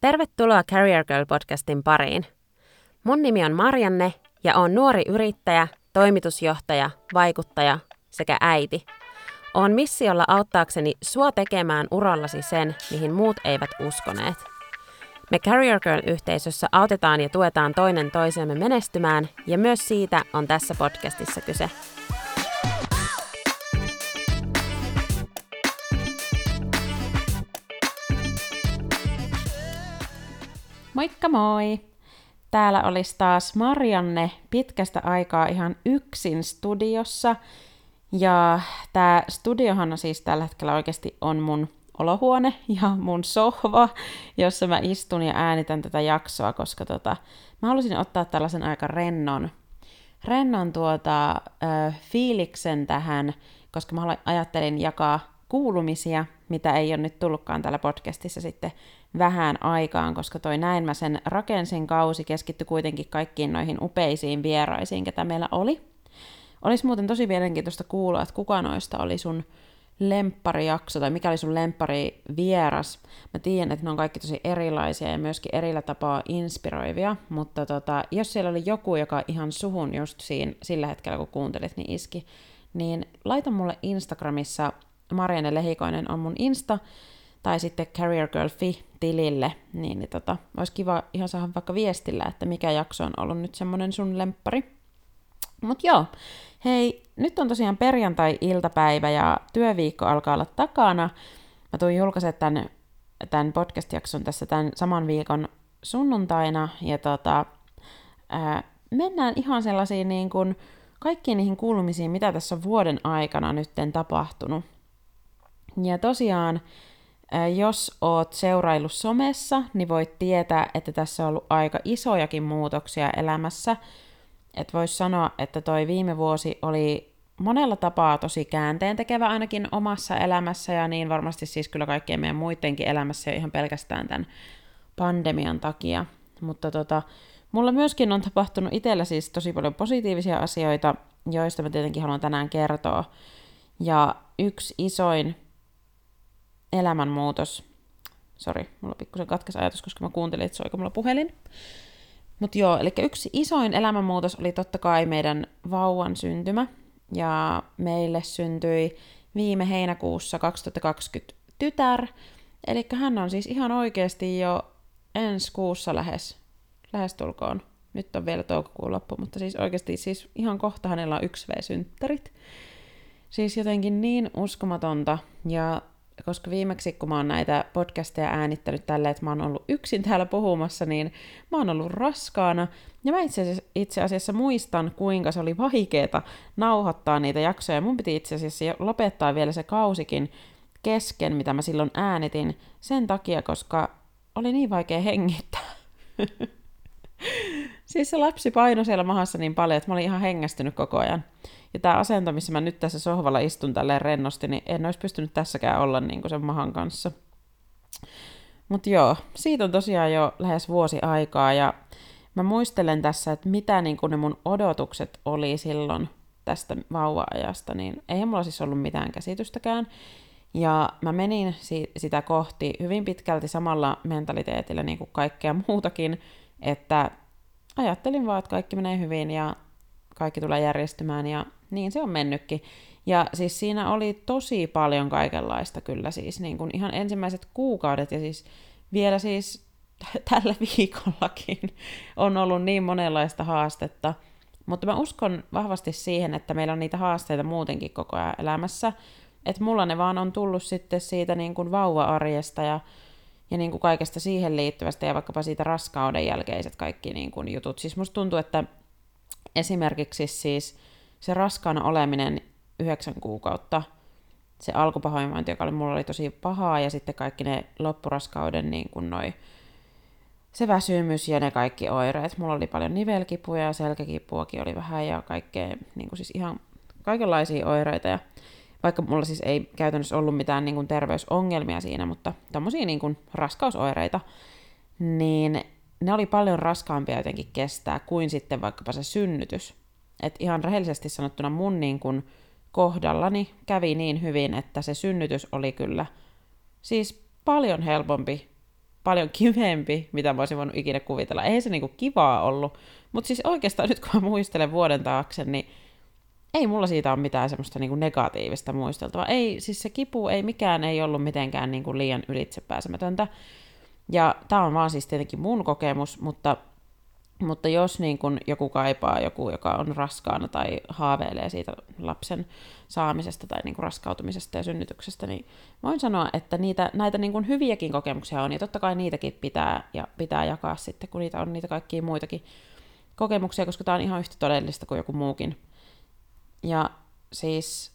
Tervetuloa Career Girl podcastin pariin. Mun nimi on Marianne ja oon nuori yrittäjä, toimitusjohtaja, vaikuttaja sekä äiti. Oon missiolla auttaakseni sua tekemään urallasi sen, mihin muut eivät uskoneet. Me Career Girl-yhteisössä autetaan ja tuetaan toinen toisemme menestymään ja myös siitä on tässä podcastissa kyse. Moikka moi! Täällä olisi taas Marianne pitkästä aikaa ihan yksin studiossa. Ja tämä studiohan siis tällä hetkellä oikeasti on mun olohuone ja mun sohva, jossa mä istun ja äänitän tätä jaksoa, koska tota, mä halusin ottaa tällaisen aika rennon, rennon tuota, ö, fiiliksen tähän, koska mä ajattelin jakaa kuulumisia, mitä ei ole nyt tullutkaan täällä podcastissa sitten vähän aikaan, koska toi näin mä sen rakensin kausi keskittyi kuitenkin kaikkiin noihin upeisiin vieraisiin, ketä meillä oli. Olisi muuten tosi mielenkiintoista kuulla, että kuka noista oli sun lempparijakso tai mikä oli sun lemppari vieras. Mä tiedän, että ne on kaikki tosi erilaisia ja myöskin erillä tapaa inspiroivia, mutta tota, jos siellä oli joku, joka ihan suhun just siinä, sillä hetkellä, kun kuuntelit, niin iski, niin laita mulle Instagramissa, Marianne Lehikoinen on mun Insta, tai sitten Career Girl Fi-tilille, niin, niin tota, olisi kiva ihan saada vaikka viestillä, että mikä jakso on ollut nyt semmonen sun lemppari. Mut joo, hei, nyt on tosiaan perjantai-iltapäivä ja työviikko alkaa olla takana. Mä tuun julkaisemaan tämän, tämän podcast-jakson tässä tämän saman viikon sunnuntaina, ja tota, ää, mennään ihan sellaisiin niin kuin kaikkiin niihin kuulumisiin, mitä tässä on vuoden aikana nyt tapahtunut. Ja tosiaan, jos oot seuraillut somessa, niin voit tietää, että tässä on ollut aika isojakin muutoksia elämässä. Et vois sanoa, että toi viime vuosi oli monella tapaa tosi käänteen tekevä ainakin omassa elämässä ja niin varmasti siis kyllä kaikkien meidän muidenkin elämässä ihan pelkästään tämän pandemian takia. Mutta tota, mulla myöskin on tapahtunut itsellä siis tosi paljon positiivisia asioita, joista mä tietenkin haluan tänään kertoa. Ja yksi isoin elämänmuutos. Sori, mulla pikkusen katkes ajatus, koska mä kuuntelin, että soiko mulla puhelin. Mutta joo, eli yksi isoin elämänmuutos oli totta kai meidän vauvan syntymä. Ja meille syntyi viime heinäkuussa 2020 tytär. Eli hän on siis ihan oikeasti jo ensi kuussa lähes, lähestulkoon. Nyt on vielä toukokuun loppu, mutta siis oikeasti siis ihan kohta hänellä on 1V-synttärit. Siis jotenkin niin uskomatonta. Ja koska viimeksi kun mä oon näitä podcasteja äänittänyt tälleen, että mä oon ollut yksin täällä puhumassa, niin mä oon ollut raskaana. Ja mä itse asiassa, itse asiassa muistan, kuinka se oli vaikeeta nauhoittaa niitä jaksoja. Mun piti itse asiassa lopettaa vielä se kausikin kesken, mitä mä silloin äänitin, sen takia, koska oli niin vaikea hengittää. siis se lapsi painoi siellä mahassa niin paljon, että mä olin ihan hengästynyt koko ajan. Ja tämä asento, missä mä nyt tässä sohvalla istun tälleen rennosti, niin en olisi pystynyt tässäkään olla niin kuin sen mahan kanssa. Mutta joo, siitä on tosiaan jo lähes vuosi aikaa ja mä muistelen tässä, että mitä niin kuin ne mun odotukset oli silloin tästä vauva-ajasta, niin ei mulla siis ollut mitään käsitystäkään. Ja mä menin si- sitä kohti hyvin pitkälti samalla mentaliteetillä niin kuin kaikkea muutakin, että ajattelin vaan, että kaikki menee hyvin ja kaikki tulee järjestymään ja niin se on mennytkin. Ja siis siinä oli tosi paljon kaikenlaista kyllä siis niin kuin ihan ensimmäiset kuukaudet ja siis vielä siis tällä viikollakin on ollut niin monenlaista haastetta. Mutta mä uskon vahvasti siihen, että meillä on niitä haasteita muutenkin koko ajan elämässä. Että mulla ne vaan on tullut sitten siitä niin kuin vauva-arjesta ja, ja niin kuin kaikesta siihen liittyvästä ja vaikkapa siitä raskauden jälkeiset kaikki niin kuin jutut. Siis musta tuntuu, että esimerkiksi siis se raskaana oleminen yhdeksän kuukautta, se alkupahoinvointi, joka oli, mulla oli tosi pahaa, ja sitten kaikki ne loppuraskauden niin kuin noi, se väsymys ja ne kaikki oireet. Mulla oli paljon nivelkipuja ja selkäkipuakin oli vähän ja kaikkea, niin kuin siis ihan kaikenlaisia oireita. Ja vaikka mulla siis ei käytännössä ollut mitään niin kuin terveysongelmia siinä, mutta tommosia niin kuin raskausoireita, niin ne oli paljon raskaampia jotenkin kestää kuin sitten vaikkapa se synnytys. Et ihan rehellisesti sanottuna mun niin kun kohdallani kävi niin hyvin, että se synnytys oli kyllä siis paljon helpompi paljon kivempi, mitä mä olisin voinut ikinä kuvitella. Ei se niinku kivaa ollut, mutta siis oikeastaan nyt kun mä muistelen vuoden taakse, niin ei mulla siitä ole mitään semmoista niinku negatiivista muisteltavaa. Ei, siis se kipu, ei mikään ei ollut mitenkään niinku liian ylitsepääsemätöntä. Ja tämä on vaan siis tietenkin mun kokemus, mutta, mutta jos niin kun joku kaipaa, joku, joka on raskaana tai haaveilee siitä lapsen saamisesta tai niin raskautumisesta ja synnytyksestä, niin voin sanoa, että niitä, näitä niin hyviäkin kokemuksia on, ja totta kai niitäkin pitää, ja pitää jakaa sitten, kun niitä on niitä kaikkia muitakin kokemuksia, koska tämä on ihan yhtä todellista kuin joku muukin. Ja siis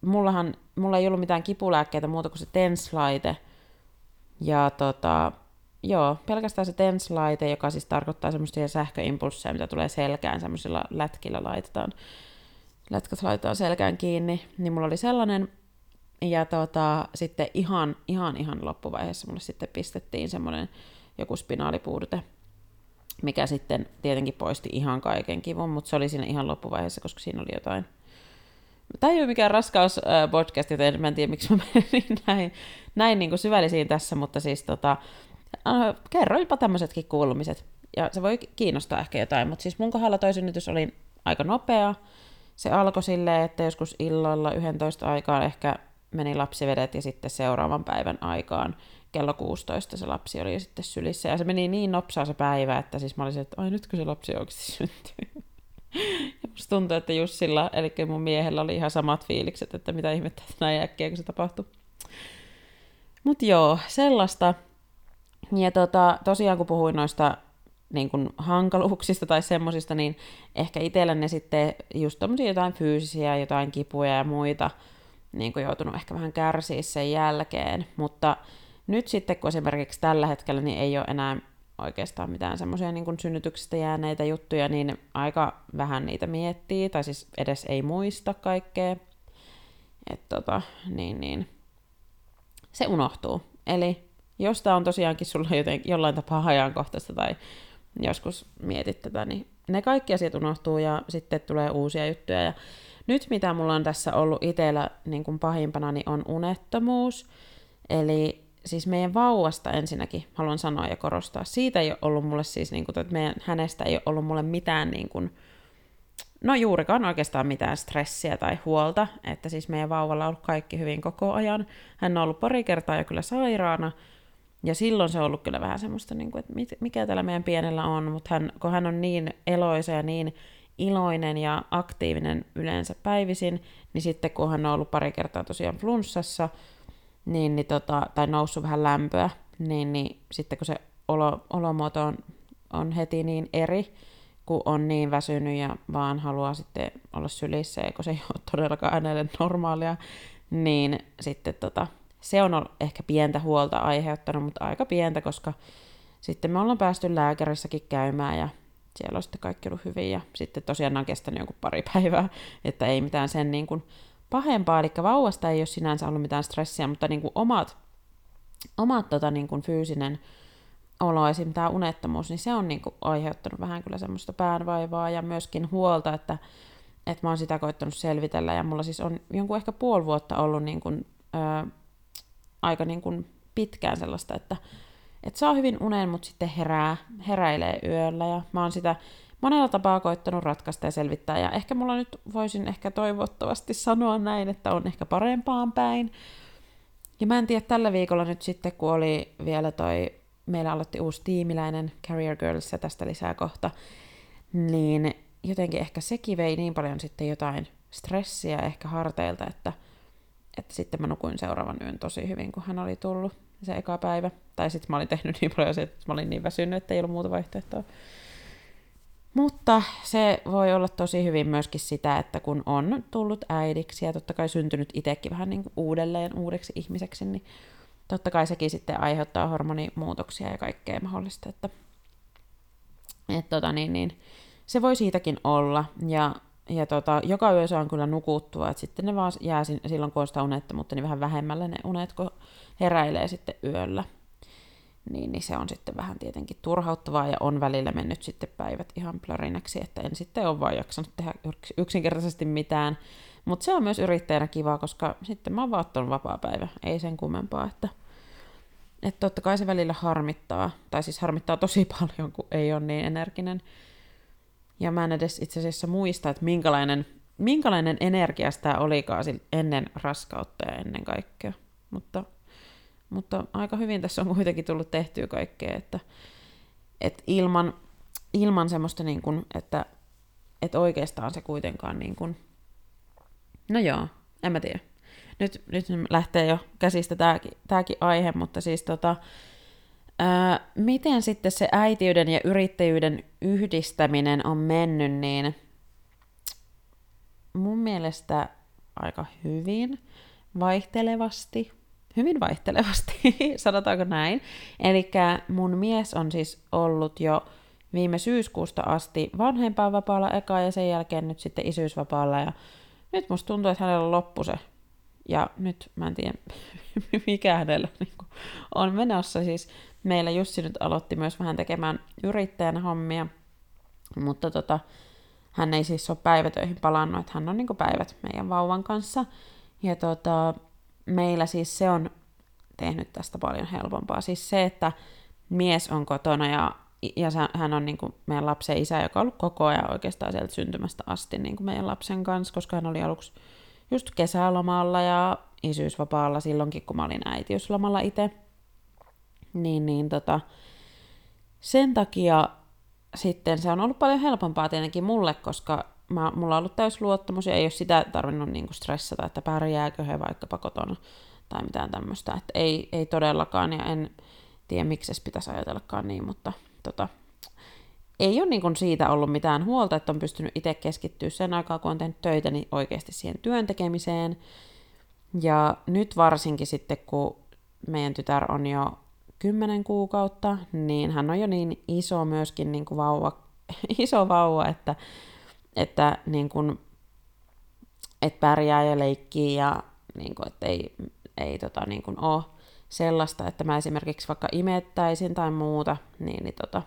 mullahan, mulla ei ollut mitään kipulääkkeitä muuta kuin se TENS-laite, ja tota, joo, pelkästään se TENS-laite, joka siis tarkoittaa semmoisia sähköimpulsseja, mitä tulee selkään, semmoisilla lätkillä laitetaan, lätkät laitetaan selkään kiinni, niin mulla oli sellainen, ja tota, sitten ihan, ihan, ihan loppuvaiheessa mulle sitten pistettiin semmoinen joku spinaalipuudute, mikä sitten tietenkin poisti ihan kaiken kivun, mutta se oli siinä ihan loppuvaiheessa, koska siinä oli jotain. Tämä ei ole mikään raskaus podcast, joten mä en tiedä, miksi mä menin näin, näin niin kuin syvällisiin tässä, mutta siis tota, äh, kerroinpa tämmöisetkin kuulumiset. Ja se voi kiinnostaa ehkä jotain, mutta siis mun kohdalla toi synnytys oli aika nopea. Se alkoi silleen, että joskus illalla 11 aikaan ehkä meni lapsivedet ja sitten seuraavan päivän aikaan kello 16 se lapsi oli sitten sylissä. Ja se meni niin nopsaa se päivä, että siis mä olisin, että ai nytkö se lapsi oikeasti syntyy. Ja musta tuntuu, että Jussilla, eli mun miehellä oli ihan samat fiilikset, että mitä ihmettä näin äkkiä, kun se tapahtui. Mutta joo, sellaista. Ja tota, tosiaan kun puhuin noista niin kun hankaluuksista tai semmosista, niin ehkä itsellä ne sitten just tommosia jotain fyysisiä, jotain kipuja ja muita, niin kuin joutunut ehkä vähän kärsiä sen jälkeen. Mutta nyt sitten, kun esimerkiksi tällä hetkellä niin ei ole enää oikeastaan mitään semmoisia niin synnytyksestä jääneitä juttuja, niin aika vähän niitä miettii, tai siis edes ei muista kaikkea. Että tota, niin, niin. Se unohtuu. Eli jos tämä on tosiaankin sulla joten, jollain tapaa ajankohtaista tai joskus mietit tätä, niin ne kaikki asiat unohtuu ja sitten tulee uusia juttuja. Ja nyt mitä mulla on tässä ollut itsellä niin kuin pahimpana, niin on unettomuus. Eli siis meidän vauvasta ensinnäkin haluan sanoa ja korostaa. Siitä ei ole ollut mulle siis, niin kuin, että meidän, hänestä ei ole ollut mulle mitään, niin kuin, no juurikaan oikeastaan mitään stressiä tai huolta, että siis meidän vauvalla on ollut kaikki hyvin koko ajan. Hän on ollut pari kertaa jo kyllä sairaana, ja silloin se on ollut kyllä vähän semmoista, niin kuin, että mikä tällä meidän pienellä on, mutta hän, kun hän on niin eloisa ja niin iloinen ja aktiivinen yleensä päivisin, niin sitten kun hän on ollut pari kertaa tosiaan flunssassa, niin, niin tota, tai noussut vähän lämpöä, niin, niin sitten kun se olo, olomuoto on, on heti niin eri, kun on niin väsynyt ja vaan haluaa sitten olla sylissä, kun se ei ole todellakaan hänelle normaalia, niin sitten tota, se on ehkä pientä huolta aiheuttanut, mutta aika pientä, koska sitten me ollaan päästy lääkärissäkin käymään ja siellä on sitten kaikki ollut hyvin ja sitten tosiaan on kestänyt joku pari päivää, että ei mitään sen niin kuin pahempaa, eli vauvasta ei ole sinänsä ollut mitään stressiä, mutta niin kuin omat, omat tota, niin kuin fyysinen olo, esim. tämä unettomuus, niin se on niin kuin aiheuttanut vähän kyllä semmoista päänvaivaa ja myöskin huolta, että, että mä oon sitä koittanut selvitellä ja mulla siis on jonkun ehkä puoli vuotta ollut niin kuin, ö, aika niin kuin pitkään sellaista, että, että saa hyvin unen, mutta sitten herää, heräilee yöllä ja mä oon sitä monella tapaa koittanut ratkaista ja selvittää, ja ehkä mulla nyt voisin ehkä toivottavasti sanoa näin, että on ehkä parempaan päin. Ja mä en tiedä, tällä viikolla nyt sitten, kun oli vielä toi, meillä aloitti uusi tiimiläinen Career Girls, ja tästä lisää kohta, niin jotenkin ehkä sekin vei niin paljon sitten jotain stressiä ehkä harteilta, että, että sitten mä nukuin seuraavan yön tosi hyvin, kun hän oli tullut se eka päivä. Tai sitten mä olin tehnyt niin paljon että mä olin niin väsynyt, että ei ollut muuta vaihtoehtoa. Mutta se voi olla tosi hyvin myöskin sitä, että kun on tullut äidiksi ja totta kai syntynyt itsekin vähän niin uudelleen uudeksi ihmiseksi, niin totta kai sekin sitten aiheuttaa hormonimuutoksia ja kaikkea mahdollista. Että, et tota niin, niin, se voi siitäkin olla. Ja, ja tota, joka yö saa kyllä nukuttua, että sitten ne vaan jää silloin, kun on sitä unetta, mutta niin vähän vähemmälle ne unet, kun heräilee sitten yöllä niin, niin se on sitten vähän tietenkin turhauttavaa ja on välillä mennyt sitten päivät ihan plörinäksi, että en sitten ole vaan jaksanut tehdä yksinkertaisesti mitään. Mutta se on myös yrittäjänä kiva, koska sitten mä oon vaan ottanut vapaa päivä, ei sen kummempaa, että, että totta kai se välillä harmittaa, tai siis harmittaa tosi paljon, kun ei ole niin energinen. Ja mä en edes itse asiassa muista, että minkälainen, minkälainen energia sitä olikaan ennen raskautta ja ennen kaikkea. Mutta, mutta aika hyvin tässä on kuitenkin tullut tehtyä kaikkea, että, että ilman, ilman semmoista, niin kuin, että, että oikeastaan se kuitenkaan, niin kuin, no joo, en mä tiedä. Nyt, nyt lähtee jo käsistä tämäkin, aihe, mutta siis tota, ää, miten sitten se äitiyden ja yrittäjyyden yhdistäminen on mennyt, niin mun mielestä aika hyvin, vaihtelevasti, hyvin vaihtelevasti, sanotaanko näin. Eli mun mies on siis ollut jo viime syyskuusta asti vanhempainvapaalla eka ja sen jälkeen nyt sitten isyysvapaalla ja nyt musta tuntuu, että hänellä on loppu se. Ja nyt mä en tiedä, mikä hänellä niin on menossa. Siis meillä Jussi nyt aloitti myös vähän tekemään yrittäjän hommia, mutta tota, hän ei siis ole päivätöihin palannut, että hän on niin päivät meidän vauvan kanssa. Ja tota, meillä siis se on tehnyt tästä paljon helpompaa. Siis se, että mies on kotona ja, ja hän on niin kuin meidän lapsen isä, joka on ollut koko ajan oikeastaan sieltä syntymästä asti niin kuin meidän lapsen kanssa, koska hän oli aluksi just kesälomalla ja isyysvapaalla silloinkin, kun mä olin äitiyslomalla itse. Niin, niin tota, sen takia sitten se on ollut paljon helpompaa tietenkin mulle, koska mä, mulla on ollut täys luottamus ja ei ole sitä tarvinnut niinku stressata, että pärjääkö he vaikkapa kotona tai mitään tämmöistä. Että ei, ei todellakaan ja en tiedä miksi se pitäisi ajatellakaan niin, mutta tota, ei ole niin siitä ollut mitään huolta, että on pystynyt itse keskittyä sen aikaa, kun on tehnyt töitä, niin oikeasti siihen työn tekemiseen. Ja nyt varsinkin sitten, kun meidän tytär on jo 10 kuukautta, niin hän on jo niin iso myöskin niin kuin vauva, iso vauva, että, että niin kuin, et pärjää ja leikkii ja niin kuin, että ei, ei tota, niin kuin ole sellaista, että mä esimerkiksi vaikka imettäisin tai muuta, niin, niin, tota,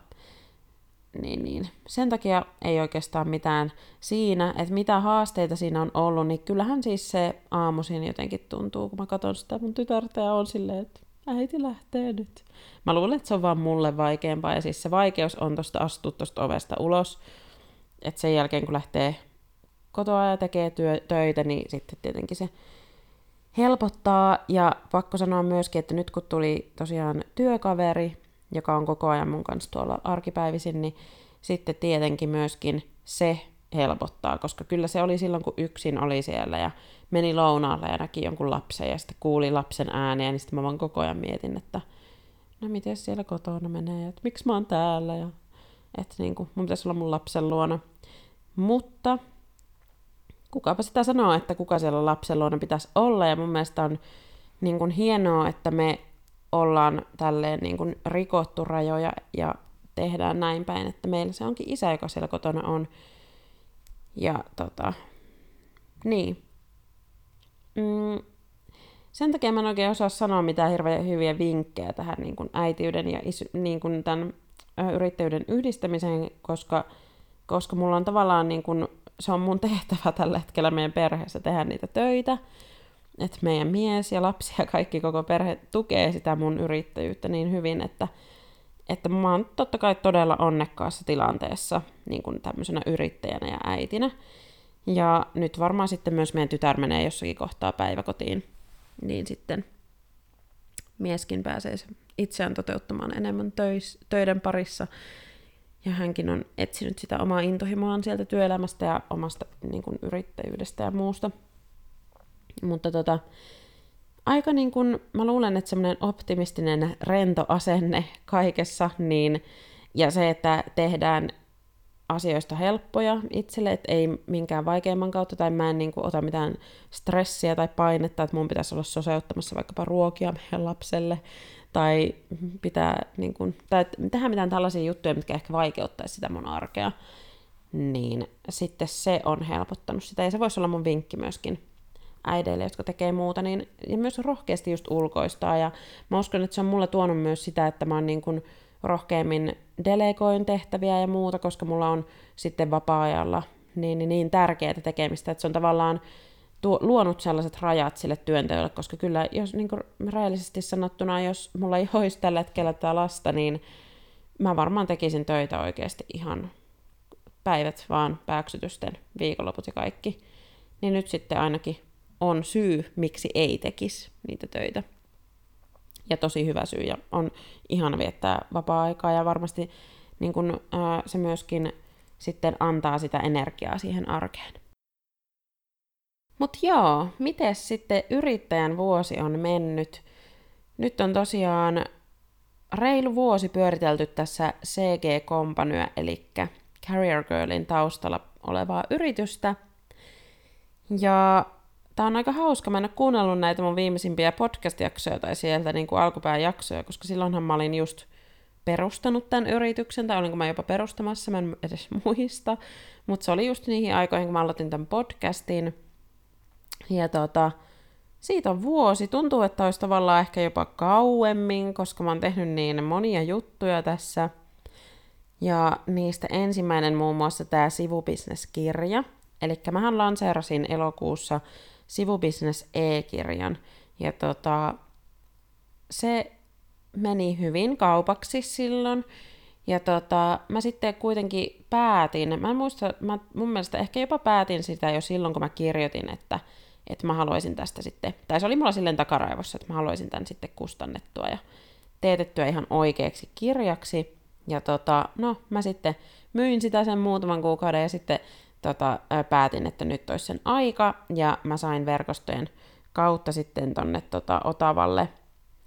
niin, niin sen takia ei oikeastaan mitään siinä, että mitä haasteita siinä on ollut, niin kyllähän siis se aamuisin jotenkin tuntuu, kun mä katson sitä mun tytärtä ja on silleen, että äiti lähtee nyt. Mä luulen, että se on vaan mulle vaikeampaa, ja siis se vaikeus on tosta astua tosta ovesta ulos, että sen jälkeen kun lähtee kotoa ja tekee työ, töitä, niin sitten tietenkin se helpottaa. Ja pakko sanoa myöskin, että nyt kun tuli tosiaan työkaveri, joka on koko ajan mun kanssa tuolla arkipäivisin, niin sitten tietenkin myöskin se helpottaa, koska kyllä se oli silloin, kun yksin oli siellä ja meni lounaalle ja näki jonkun lapsen ja sitten kuuli lapsen ääniä, niin sitten mä vaan koko ajan mietin, että no miten siellä kotona menee, että miksi mä oon täällä ja että niin kuin, mun pitäisi olla mun lapsen luona. Mutta kukapa sitä sanoo, että kuka siellä lapsen luona pitäisi olla ja mun mielestä on niin kuin hienoa, että me ollaan tälleen niin kuin rikottu rajoja ja tehdään näin päin, että meillä se onkin isä, joka siellä kotona on. Ja tota, niin. Mm, sen takia mä en oikein osaa sanoa mitään hirveän hyviä vinkkejä tähän niin kuin äitiyden ja isy, niin kuin tämän yrittäjyyden yhdistämiseen, koska, koska mulla on tavallaan niin kuin, se on mun tehtävä tällä hetkellä meidän perheessä tehdä niitä töitä että meidän mies ja lapsi ja kaikki koko perhe tukee sitä mun yrittäjyyttä niin hyvin, että, että mä oon totta kai todella onnekkaassa tilanteessa niin kuin tämmöisenä yrittäjänä ja äitinä. Ja nyt varmaan sitten myös meidän tytär menee jossakin kohtaa päiväkotiin, niin sitten mieskin pääsee itseään toteuttamaan enemmän töis, töiden parissa. Ja hänkin on etsinyt sitä omaa intohimoaan sieltä työelämästä ja omasta niin kuin, yrittäjyydestä ja muusta. Mutta tota, aika niin kuin, mä luulen, että semmoinen optimistinen, rento asenne kaikessa, niin, ja se, että tehdään asioista helppoja itselle, että ei minkään vaikeimman kautta, tai mä en niin kuin, ota mitään stressiä tai painetta, että mun pitäisi olla soseuttamassa vaikkapa ruokia meidän lapselle, tai pitää niin kuin, tai tehdä mitään tällaisia juttuja, mitkä ehkä vaikeuttaisi sitä mun arkea, niin sitten se on helpottanut sitä, ja se voisi olla mun vinkki myöskin äideille, jotka tekee muuta, niin ja myös rohkeasti just ulkoistaa. Ja mä uskon, että se on mulle tuonut myös sitä, että mä oon niin kuin rohkeammin delegoin tehtäviä ja muuta, koska mulla on sitten vapaa-ajalla niin, niin, niin tärkeää tekemistä, että se on tavallaan tuo, luonut sellaiset rajat sille työnteolle, koska kyllä, jos niin kuin reellisesti sanottuna, jos mulla ei olisi tällä hetkellä tätä lasta, niin mä varmaan tekisin töitä oikeasti ihan päivät vaan pääksytysten, viikonloput ja kaikki. Niin nyt sitten ainakin on syy, miksi ei tekisi niitä töitä. Ja tosi hyvä syy, ja on ihana viettää vapaa-aikaa, ja varmasti niin kun, ää, se myöskin sitten antaa sitä energiaa siihen arkeen. Mutta joo, miten sitten yrittäjän vuosi on mennyt? Nyt on tosiaan reilu vuosi pyöritelty tässä CG Companyä, eli Carrier Girlin taustalla olevaa yritystä. Ja tää on aika hauska. Mä en ole kuunnellut näitä mun viimeisimpiä podcast-jaksoja tai sieltä niin kuin alkupään jaksoja, koska silloinhan mä olin just perustanut tämän yrityksen, tai olinko mä jopa perustamassa, mä en edes muista. Mutta se oli just niihin aikoihin, kun mä aloitin tämän podcastin. Ja tota, siitä on vuosi. Tuntuu, että olisi tavallaan ehkä jopa kauemmin, koska mä oon tehnyt niin monia juttuja tässä. Ja niistä ensimmäinen muun muassa tämä sivubisneskirja. Eli mähän lanseerasin elokuussa sivubisnes e-kirjan. Ja tota, se meni hyvin kaupaksi silloin. Ja tota, mä sitten kuitenkin päätin, mä en muista, mä mun mielestä ehkä jopa päätin sitä jo silloin, kun mä kirjoitin, että, että mä haluaisin tästä sitten, tai se oli mulla silleen takaraivossa, että mä haluaisin tämän sitten kustannettua ja teetettyä ihan oikeaksi kirjaksi. Ja tota, no, mä sitten myin sitä sen muutaman kuukauden ja sitten tota, päätin, että nyt olisi sen aika, ja mä sain verkostojen kautta sitten tonne tota, Otavalle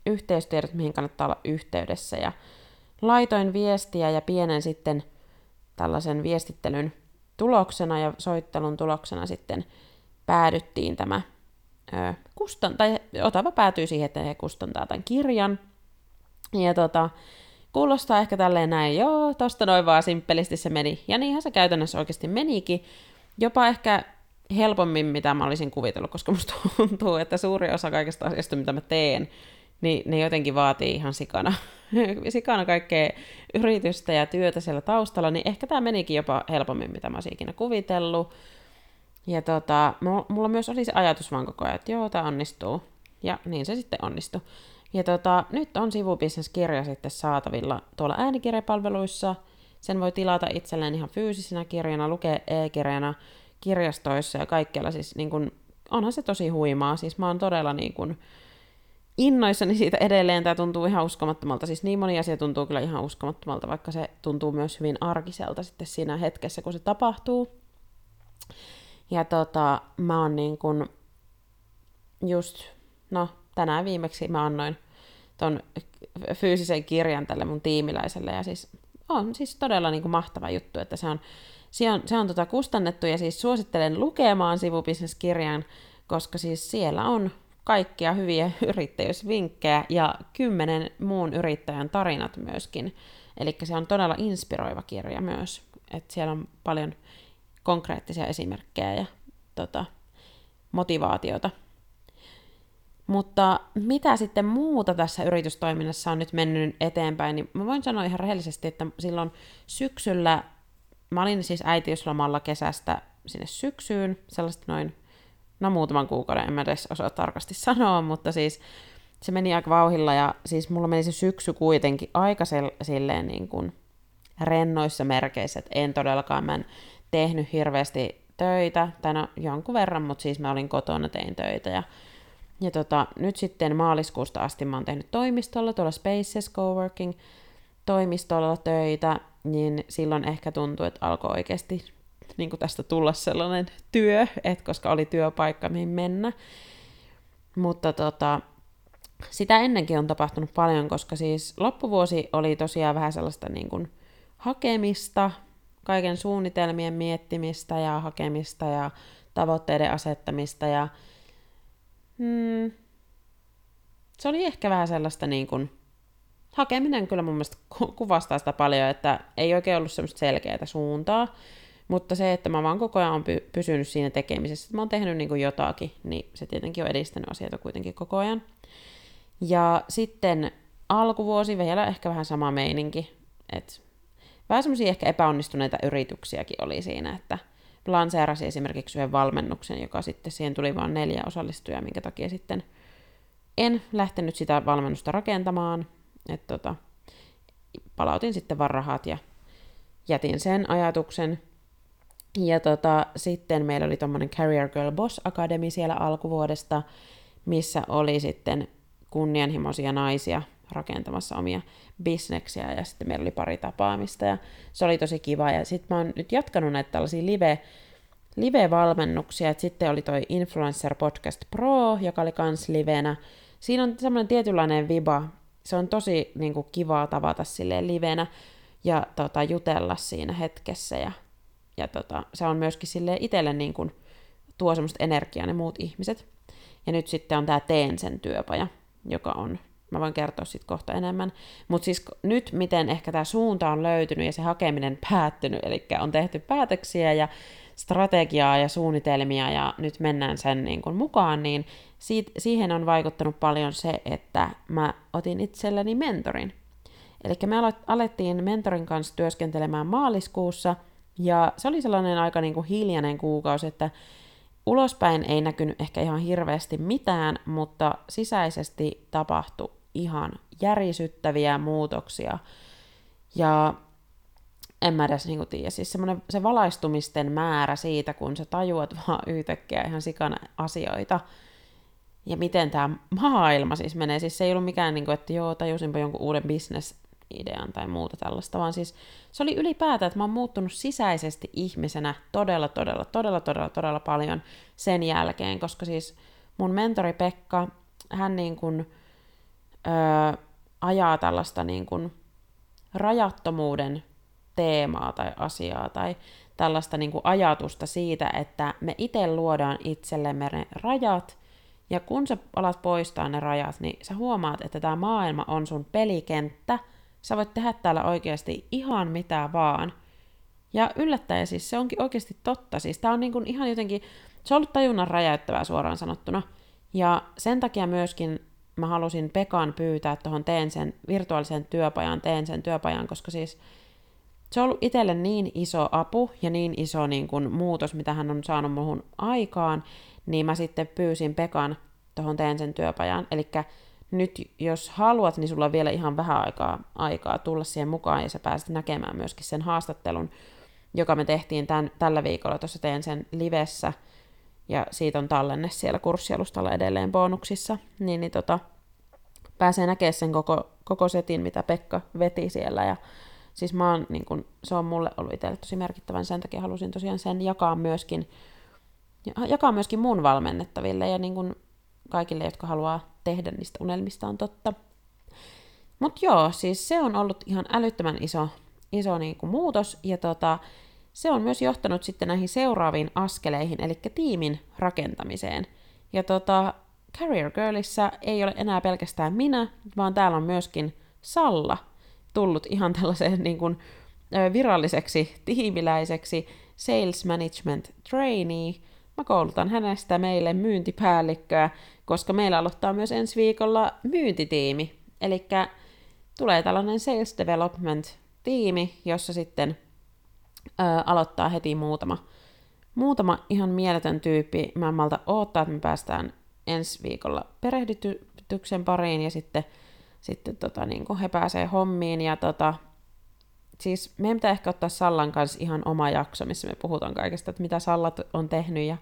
yhteystiedot, mihin kannattaa olla yhteydessä, ja laitoin viestiä ja pienen sitten tällaisen viestittelyn tuloksena ja soittelun tuloksena sitten päädyttiin tämä ö, kustan, tai Otava päätyi siihen, että he kustantaa tämän kirjan. Ja tota, kuulostaa ehkä tälleen näin, joo, tosta noin vaan simppelisti se meni. Ja niinhän se käytännössä oikeasti menikin. Jopa ehkä helpommin, mitä mä olisin kuvitellut, koska musta tuntuu, että suuri osa kaikesta asiasta, mitä mä teen, niin ne jotenkin vaatii ihan sikana, sikana kaikkea yritystä ja työtä siellä taustalla, niin ehkä tämä menikin jopa helpommin, mitä mä olisin ikinä kuvitellut. Ja tota, mulla myös oli se ajatus vaan koko ajan, että joo, tämä onnistuu. Ja niin se sitten onnistui. Ja tota, nyt on sivubisneskirja sitten saatavilla tuolla äänikirjapalveluissa. Sen voi tilata itselleen ihan fyysisenä kirjana, lukea e-kirjana kirjastoissa ja kaikkialla. Siis niin kun, onhan se tosi huimaa. Siis mä oon todella niin kun, innoissani siitä edelleen. Tämä tuntuu ihan uskomattomalta. Siis niin moni asia tuntuu kyllä ihan uskomattomalta, vaikka se tuntuu myös hyvin arkiselta sitten siinä hetkessä, kun se tapahtuu. Ja tota, mä oon niin kun just, no tänään viimeksi mä annoin ton fyysisen kirjan tälle mun tiimiläiselle, ja siis on siis todella niin kuin mahtava juttu, että se on, se on, se on tota kustannettu, ja siis suosittelen lukemaan sivubisneskirjan, koska siis siellä on kaikkia hyviä yrittäjyysvinkkejä ja kymmenen muun yrittäjän tarinat myöskin. Eli se on todella inspiroiva kirja myös, että siellä on paljon konkreettisia esimerkkejä ja tota, motivaatiota. Mutta mitä sitten muuta tässä yritystoiminnassa on nyt mennyt eteenpäin, niin mä voin sanoa ihan rehellisesti, että silloin syksyllä, mä olin siis äitiyslomalla kesästä sinne syksyyn, sellaista noin, no muutaman kuukauden, en mä edes osaa tarkasti sanoa, mutta siis se meni aika vauhilla ja siis mulla meni se syksy kuitenkin aika silleen niin kuin rennoissa merkeissä, että en todellakaan, mä en tehnyt hirveästi töitä, tai no jonkun verran, mutta siis mä olin kotona, tein töitä ja ja tota, nyt sitten maaliskuusta asti mä oon tehnyt toimistolla, tuolla Spaces Coworking toimistolla töitä, niin silloin ehkä tuntui, että alkoi oikeasti niin tästä tulla sellainen työ, että koska oli työpaikka, mihin mennä. Mutta tota, sitä ennenkin on tapahtunut paljon, koska siis loppuvuosi oli tosiaan vähän sellaista niin kuin hakemista, kaiken suunnitelmien miettimistä ja hakemista ja tavoitteiden asettamista ja Hmm. Se oli ehkä vähän sellaista niin kuin, hakeminen kyllä mun mielestä kuvastaa sitä paljon, että ei oikein ollut semmoista selkeää suuntaa, mutta se, että mä vaan koko ajan on py- pysynyt siinä tekemisessä, että mä oon tehnyt niin kuin jotakin, niin se tietenkin on edistänyt asioita kuitenkin koko ajan. Ja sitten alkuvuosi vielä ehkä vähän sama meininki, että vähän semmoisia ehkä epäonnistuneita yrityksiäkin oli siinä, että lanseerasi esimerkiksi yhden valmennuksen, joka sitten siihen tuli vain neljä osallistujaa, minkä takia sitten en lähtenyt sitä valmennusta rakentamaan. Et tota, palautin sitten vaan rahat ja jätin sen ajatuksen. Ja tota, sitten meillä oli tuommoinen Career Girl Boss Academy siellä alkuvuodesta, missä oli sitten kunnianhimoisia naisia rakentamassa omia bisneksiä ja sitten meillä oli pari tapaamista ja se oli tosi kiva ja sitten mä oon nyt jatkanut näitä tällaisia live, live-valmennuksia, että sitten oli toi Influencer Podcast Pro, joka oli kans livenä. Siinä on semmoinen tietynlainen viba, se on tosi niin kuin, kivaa tavata silleen livenä ja tota, jutella siinä hetkessä ja, ja tota, se on myöskin sille itselle niin kuin, tuo semmoista energiaa ne muut ihmiset. Ja nyt sitten on tämä Teen sen työpaja, joka on Mä voin kertoa sitten kohta enemmän. Mutta siis nyt, miten ehkä tämä suunta on löytynyt ja se hakeminen päättynyt, eli on tehty päätöksiä ja strategiaa ja suunnitelmia ja nyt mennään sen niin kuin mukaan, niin siitä, siihen on vaikuttanut paljon se, että mä otin itselleni mentorin. Eli me alettiin mentorin kanssa työskentelemään maaliskuussa, ja se oli sellainen aika niin kuin hiljainen kuukausi, että ulospäin ei näkynyt ehkä ihan hirveästi mitään, mutta sisäisesti tapahtui ihan järisyttäviä muutoksia. Ja en mä edes niin tiedä, siis se valaistumisten määrä siitä, kun sä tajuat vaan yhtäkkiä ihan sikana asioita, ja miten tämä maailma siis menee. Siis se ei ollut mikään, niin kuin, että joo, tajusinpa jonkun uuden business-idean tai muuta tällaista, vaan siis se oli ylipäätään, että mä oon muuttunut sisäisesti ihmisenä todella, todella, todella, todella, todella paljon sen jälkeen, koska siis mun mentori Pekka, hän niin kuin, öö, ajaa tällaista niin kuin rajattomuuden teemaa tai asiaa tai tällaista niin kuin ajatusta siitä, että me itse luodaan itsellemme ne rajat, ja kun sä alat poistaa ne rajat, niin sä huomaat, että tämä maailma on sun pelikenttä, sä voit tehdä täällä oikeasti ihan mitä vaan. Ja yllättäen siis se onkin oikeasti totta, siis tää on niin kuin ihan jotenkin, se on ollut tajunnan räjäyttävää suoraan sanottuna. Ja sen takia myöskin mä halusin Pekan pyytää tuohon teen sen virtuaalisen työpajan, teen sen työpajan, koska siis se on ollut itselle niin iso apu ja niin iso niin kuin, muutos, mitä hän on saanut muuhun aikaan, niin mä sitten pyysin Pekan tuohon teen sen työpajan. Eli nyt jos haluat, niin sulla on vielä ihan vähän aikaa, aikaa tulla siihen mukaan ja sä pääset näkemään myöskin sen haastattelun, joka me tehtiin tämän, tällä viikolla. Tuossa teen sen livessä ja siitä on tallenne siellä kurssialustalla edelleen bonuksissa, niin, niin tota, pääsee näkemään sen koko, koko setin, mitä Pekka veti siellä. Ja siis mä oon, niin kun, se on mulle ollut itselle tosi merkittävän, sen takia halusin tosiaan sen jakaa myöskin, jakaa myöskin mun valmennettaville ja niin kun kaikille, jotka haluaa tehdä niistä unelmistaan totta. Mutta joo, siis se on ollut ihan älyttömän iso, iso niin kuin muutos, ja tota, se on myös johtanut sitten näihin seuraaviin askeleihin, eli tiimin rakentamiseen. Ja tota, Career Girlissa ei ole enää pelkästään minä, vaan täällä on myöskin Salla tullut ihan tällaiseen niin kuin, viralliseksi tiimiläiseksi Sales Management Trainee. Mä koulutan hänestä meille myyntipäällikköä, koska meillä aloittaa myös ensi viikolla myyntitiimi. Eli tulee tällainen Sales Development-tiimi, jossa sitten ö, aloittaa heti muutama, muutama ihan mieletön tyyppi. Mä en malta odottaa, että me päästään ensi viikolla perehdytyksen pariin ja sitten, sitten tota, niin he pääsee hommiin. Ja tota, siis meidän pitää ehkä ottaa Sallan kanssa ihan oma jakso, missä me puhutaan kaikesta, että mitä Sallat on tehnyt ja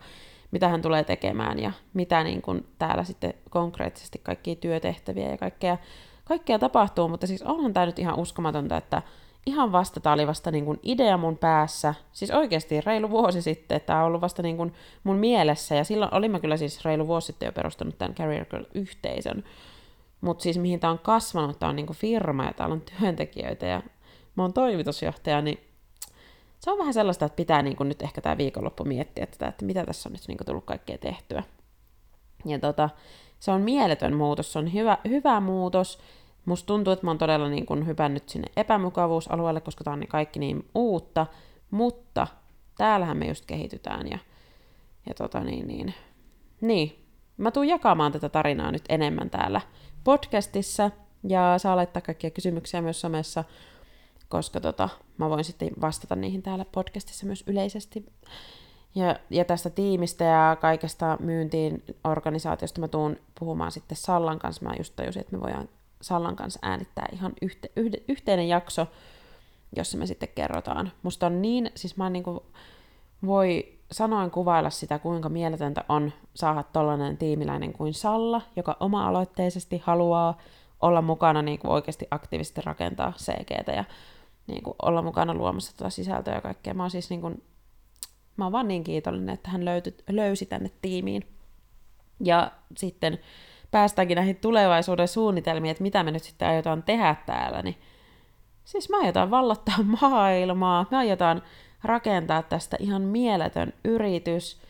mitä hän tulee tekemään ja mitä niin kuin täällä sitten konkreettisesti kaikkia työtehtäviä ja kaikkea, kaikkea tapahtuu, mutta siis onhan tämä nyt ihan uskomatonta, että ihan vasta, tämä oli vasta niin kuin idea mun päässä, siis oikeasti reilu vuosi sitten, tämä on ollut vasta niin kuin mun mielessä, ja silloin olimme kyllä siis reilu vuosi sitten jo perustanut tämän Career Girl-yhteisön, mutta siis mihin tämä on kasvanut, tämä on niin kuin firma, ja täällä on työntekijöitä, ja mä oon toimitusjohtaja, niin se on vähän sellaista, että pitää niin kuin nyt ehkä tämä viikonloppu miettiä, että, että mitä tässä on nyt niin kuin tullut kaikkea tehtyä. Ja tota, se on mieletön muutos, se on hyvä, hyvä muutos, Musta tuntuu, että mä oon todella niin kun hypännyt sinne epämukavuusalueelle, koska tää on niin kaikki niin uutta, mutta täällähän me just kehitytään ja, ja tota niin, niin, niin. Mä tuun jakamaan tätä tarinaa nyt enemmän täällä podcastissa ja saa laittaa kaikkia kysymyksiä myös somessa, koska tota, mä voin sitten vastata niihin täällä podcastissa myös yleisesti. Ja, ja tästä tiimistä ja kaikesta myyntiin organisaatiosta mä tuun puhumaan sitten Sallan kanssa. Mä just tajusin, että me voidaan Sallan kanssa äänittää ihan yhte, yhde, yhteinen jakso, jossa me sitten kerrotaan. Musta on niin, siis mä niin kuin voi sanoin kuvailla sitä, kuinka mieletöntä on saada tollainen tiimiläinen kuin Salla, joka oma-aloitteisesti haluaa olla mukana niin kuin oikeasti aktiivisesti rakentaa CGtä ja niin kuin olla mukana luomassa tuota sisältöä ja kaikkea. Mä oon siis niin kuin, mä oon vaan niin kiitollinen, että hän löyty, löysi tänne tiimiin. Ja sitten päästäänkin näihin tulevaisuuden suunnitelmiin, että mitä me nyt sitten aiotaan tehdä täällä, niin siis mä aiotaan vallottaa maailmaa, me aiotaan rakentaa tästä ihan mieletön yritys,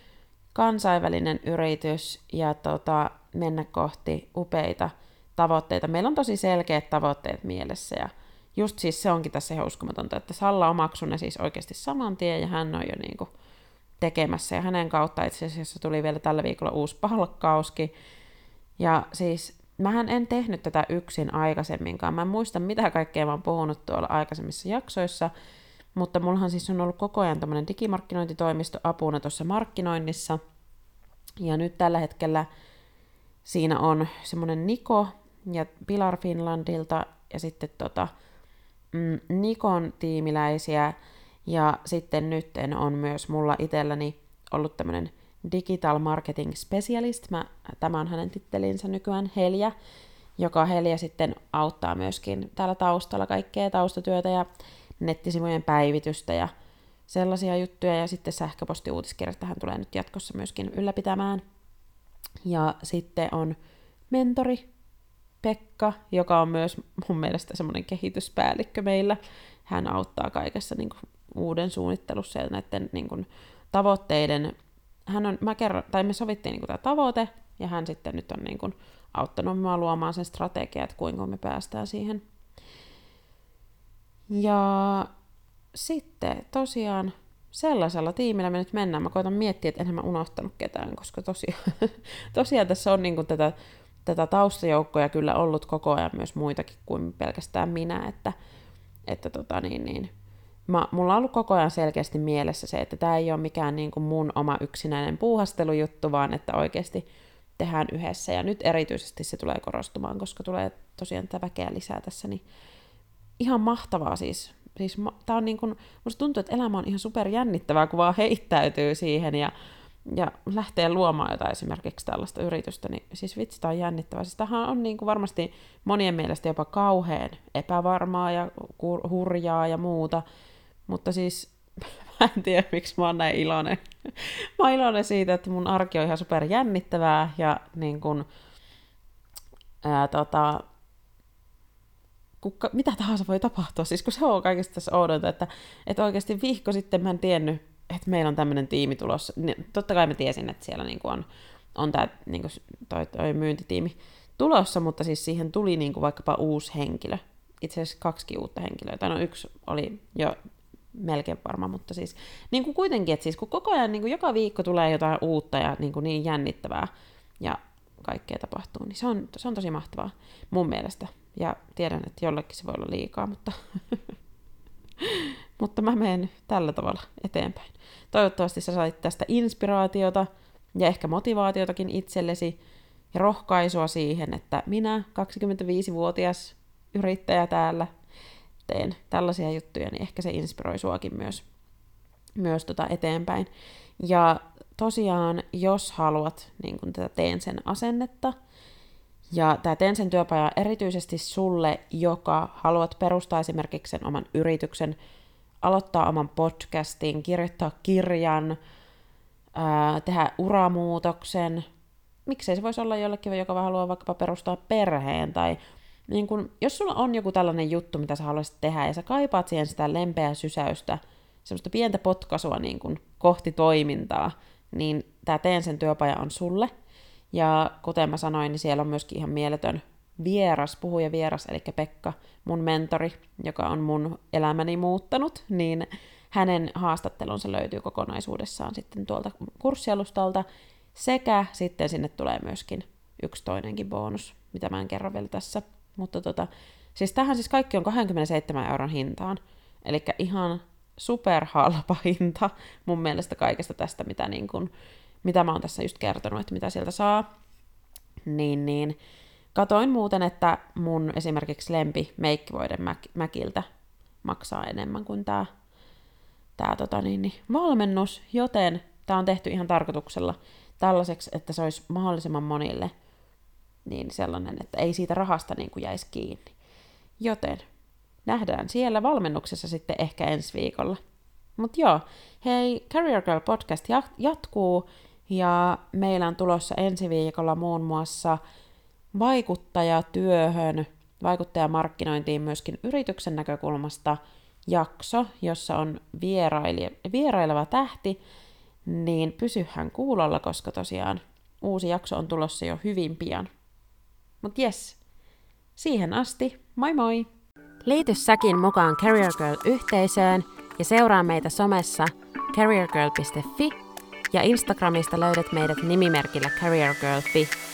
kansainvälinen yritys ja tota, mennä kohti upeita tavoitteita. Meillä on tosi selkeät tavoitteet mielessä ja just siis se onkin tässä ihan uskomatonta, että Salla omaksui ne siis oikeasti saman tien ja hän on jo niin kuin tekemässä ja hänen kautta itse asiassa tuli vielä tällä viikolla uusi palkkauskin. Ja siis mähän en tehnyt tätä yksin aikaisemminkaan. Mä en muista mitä kaikkea mä oon puhunut tuolla aikaisemmissa jaksoissa, mutta mullahan siis on ollut koko ajan tämmöinen digimarkkinointitoimisto apuna tuossa markkinoinnissa. Ja nyt tällä hetkellä siinä on semmoinen Niko ja Pilar Finlandilta ja sitten tota, Nikon tiimiläisiä. Ja sitten nytten on myös mulla itselläni ollut tämmöinen Digital Marketing Specialist. Mä, tämä on hänen tittelinsä nykyään Helja, joka Helja sitten auttaa myöskin täällä taustalla kaikkea taustatyötä ja nettisivujen päivitystä ja sellaisia juttuja. Ja sitten sähköpostiuutiskirjat tähän tulee nyt jatkossa myöskin ylläpitämään. Ja sitten on mentori Pekka, joka on myös mun mielestä semmoinen kehityspäällikkö meillä. Hän auttaa kaikessa niin kuin, uuden suunnittelussa ja näiden niin kuin, tavoitteiden. Hän on, mä kerron, tai me sovittiin niin kuin, tämä tavoite, ja hän sitten nyt on niin kuin, auttanut mua luomaan sen strategian, että kuinka me päästään siihen ja sitten tosiaan sellaisella tiimillä me nyt mennään. Mä koitan miettiä, että enhän mä unohtanut ketään, koska tosiaan, tosiaan tässä on niin tätä, tätä taustajoukkoja kyllä ollut koko ajan myös muitakin kuin pelkästään minä, että, että tota niin, niin, mä, mulla on ollut koko ajan selkeästi mielessä se, että tämä ei ole mikään niin kuin mun oma yksinäinen puuhastelujuttu, vaan että oikeasti tehdään yhdessä. Ja nyt erityisesti se tulee korostumaan, koska tulee tosiaan tätä väkeä lisää tässä, niin ihan mahtavaa siis. siis tää on niin kun, musta tuntuu, että elämä on ihan super jännittävää, kun vaan heittäytyy siihen ja, ja lähtee luomaan jotain esimerkiksi tällaista yritystä, niin siis vitsi, tää on jännittävää. Siis tämähän on niin kuin varmasti monien mielestä jopa kauhean epävarmaa ja hurjaa ja muuta, mutta siis mä en tiedä, miksi mä oon näin iloinen. mä oon iloinen siitä, että mun arki on ihan super jännittävää ja niin kun, ää, tota, kukka, mitä tahansa voi tapahtua. Siis kun se on kaikesta tässä oudonta, että, että oikeasti viikko sitten mä en tiennyt, että meillä on tämmöinen tiimi tulossa. Totta kai mä tiesin, että siellä niin on, on tämä niin toi, toi myyntitiimi tulossa, mutta siis siihen tuli niin kuin vaikkapa uusi henkilö. Itse asiassa kaksi uutta henkilöä. Tai no yksi oli jo melkein varma, mutta siis niin kuin kuitenkin, että siis kun koko ajan niin kuin joka viikko tulee jotain uutta ja niin, kuin niin jännittävää ja kaikkea tapahtuu, niin se on, se on tosi mahtavaa mun mielestä. Ja tiedän, että jollekin se voi olla liikaa, mutta, mutta mä menen tällä tavalla eteenpäin. Toivottavasti sä sait tästä inspiraatiota ja ehkä motivaatiotakin itsellesi ja rohkaisua siihen, että minä, 25-vuotias yrittäjä täällä, teen tällaisia juttuja, niin ehkä se inspiroi suakin myös, myös tota eteenpäin. Ja tosiaan, jos haluat niin kun tätä teen sen asennetta, ja tämä teen sen työpaja erityisesti sulle, joka haluat perustaa esimerkiksi sen oman yrityksen, aloittaa oman podcastin, kirjoittaa kirjan, ää, tehdä uramuutoksen. Miksei se voisi olla jollekin, joka haluaa vaikkapa perustaa perheen tai niin kun, jos sulla on joku tällainen juttu, mitä sä haluaisit tehdä ja sä kaipaat siihen sitä lempeää sysäystä, semmoista pientä potkaisua niin kun, kohti toimintaa, niin tämä Teen sen työpaja on sulle – ja kuten mä sanoin, niin siellä on myöskin ihan mieletön vieras, puhuja vieras, eli Pekka, mun mentori, joka on mun elämäni muuttanut, niin hänen haastattelunsa löytyy kokonaisuudessaan sitten tuolta kurssialustalta, sekä sitten sinne tulee myöskin yksi toinenkin bonus, mitä mä en kerro vielä tässä. Mutta tota, siis tähän siis kaikki on 27 euron hintaan, eli ihan superhalpa hinta mun mielestä kaikesta tästä, mitä, niin kun, mitä mä oon tässä just kertonut, että mitä sieltä saa. Niin, niin katoin muuten, että mun esimerkiksi lempi meikkivoiden Mäkiltä maksaa enemmän kuin tämä tää, tota, niin, niin, valmennus, joten tämä on tehty ihan tarkoituksella tällaiseksi, että se olisi mahdollisimman monille niin sellainen, että ei siitä rahasta niin kuin jäisi kiinni. Joten nähdään siellä valmennuksessa sitten ehkä ensi viikolla. Mutta joo, hei, Career Girl podcast jatkuu ja meillä on tulossa ensi viikolla muun muassa vaikuttajatyöhön, vaikuttajamarkkinointiin myöskin yrityksen näkökulmasta jakso, jossa on vieraileva tähti, niin pysyhän kuulolla, koska tosiaan uusi jakso on tulossa jo hyvin pian. Mut jes, siihen asti, moi moi! Liity säkin mukaan Career Girl-yhteisöön ja seuraa meitä somessa careergirl.fi ja Instagramista löydät meidät nimimerkillä careergirl.fi.